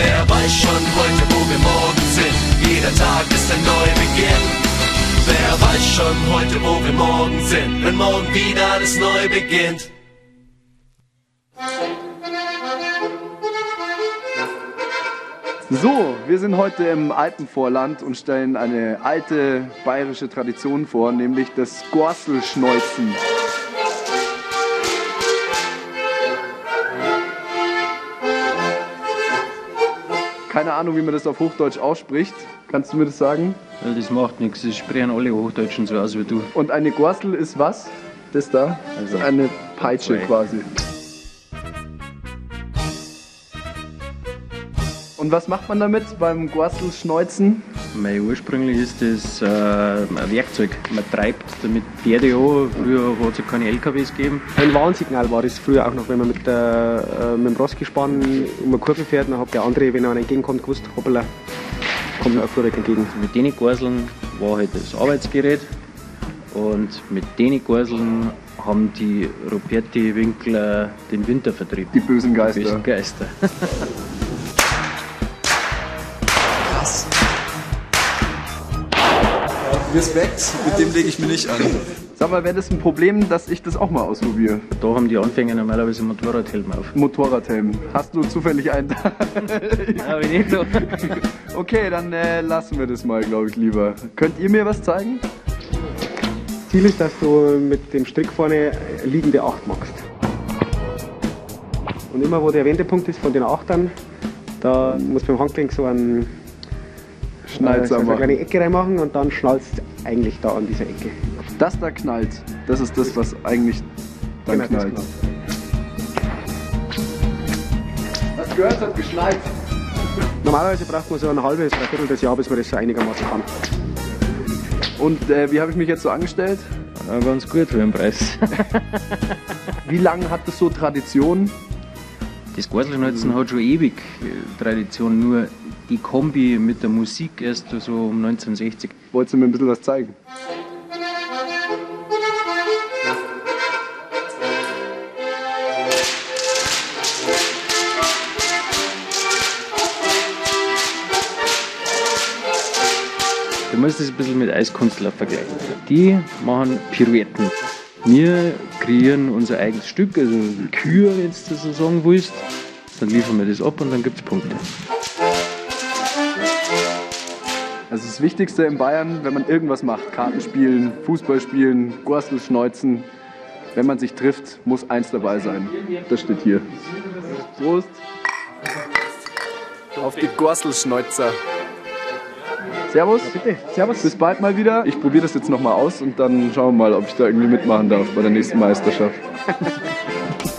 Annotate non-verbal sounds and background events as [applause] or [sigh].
Wer weiß schon heute, wo wir morgen sind? Jeder Tag ist ein Neubeginn. Wer weiß schon heute, wo wir morgen sind? Wenn morgen wieder alles neu beginnt. So, wir sind heute im Alpenvorland und stellen eine alte bayerische Tradition vor, nämlich das Gorselschneuzen. Keine Ahnung, wie man das auf Hochdeutsch ausspricht. Kannst du mir das sagen? Ja, das macht nichts, das sprechen alle Hochdeutschen so aus wie du. Und eine Gorsel ist was? Das da? Also, eine Peitsche quasi. Und was macht man damit beim Gorselschneuzen? Mei, ursprünglich ist das äh, ein Werkzeug. Man treibt damit Pferde an. Früher hat es ja keine LKWs gegeben. Ein Warnsignal war das früher auch noch, wenn man mit, der, äh, mit dem Rossgespann um eine Kurve fährt, dann hat der andere, wenn er einem entgegenkommt, gewusst, hoppala, kommt mir ein Fuhrwerk entgegen. Mit den Gorseln war halt das Arbeitsgerät. Und mit den Gorseln haben die Ruperti-Winkler den Winter vertrieben. Die bösen Geister. Bösen Geister. [laughs] Respekt, mit dem lege ich mir nicht an. Sag mal, wäre das ein Problem, dass ich das auch mal ausprobiere? Da haben die Anfänger normalerweise Motorradhelm auf. Motorradhelm. Hast du zufällig einen? [laughs] Ja, wenn nicht so. [laughs] okay, dann äh, lassen wir das mal, glaube ich, lieber. Könnt ihr mir was zeigen? Ziel ist, dass du mit dem Strick vorne liegende Acht machst. Und immer wo der Wendepunkt ist von den Achtern, da muss beim Handgelenk so ein Schnalzer so eine machen. kleine Ecke reinmachen und dann schnallst du eigentlich da an dieser Ecke. Das da knallt. Das ist das, was eigentlich dann Genau, das knallt. Was gehört hat geschnallt. Normalerweise braucht man so ein halbes, dreiviertel des Jahr, bis man das so einigermaßen kann. Und äh, wie habe ich mich jetzt so angestellt? Ja, ganz gut für den Preis. [laughs] Wie lange hat das so Tradition? Das Gorselschneuzen hat schon ewig äh, Tradition, nur die Kombi mit der Musik erst so um 1960. Wolltest du mir ein bisschen was zeigen? Du musst das ein bisschen mit Eiskunstler vergleichen. Die machen Pirouetten. Wir kreieren unser eigenes Stück, also Kür, wenn du das so sagen willst. Dann liefern wir das ab und dann gibt es Punkte. Also das Wichtigste in Bayern, wenn man irgendwas macht, Karten spielen, Fußball spielen, Gorstel schneuzen, wenn man sich trifft, muss eins dabei sein. Das steht hier. Prost. Auf die Gorstelschneuzer. Servus. Bitte, servus. Bis bald mal wieder. Ich probiere das jetzt nochmal aus und dann schauen wir mal, ob ich da irgendwie mitmachen darf bei der nächsten Meisterschaft. [laughs]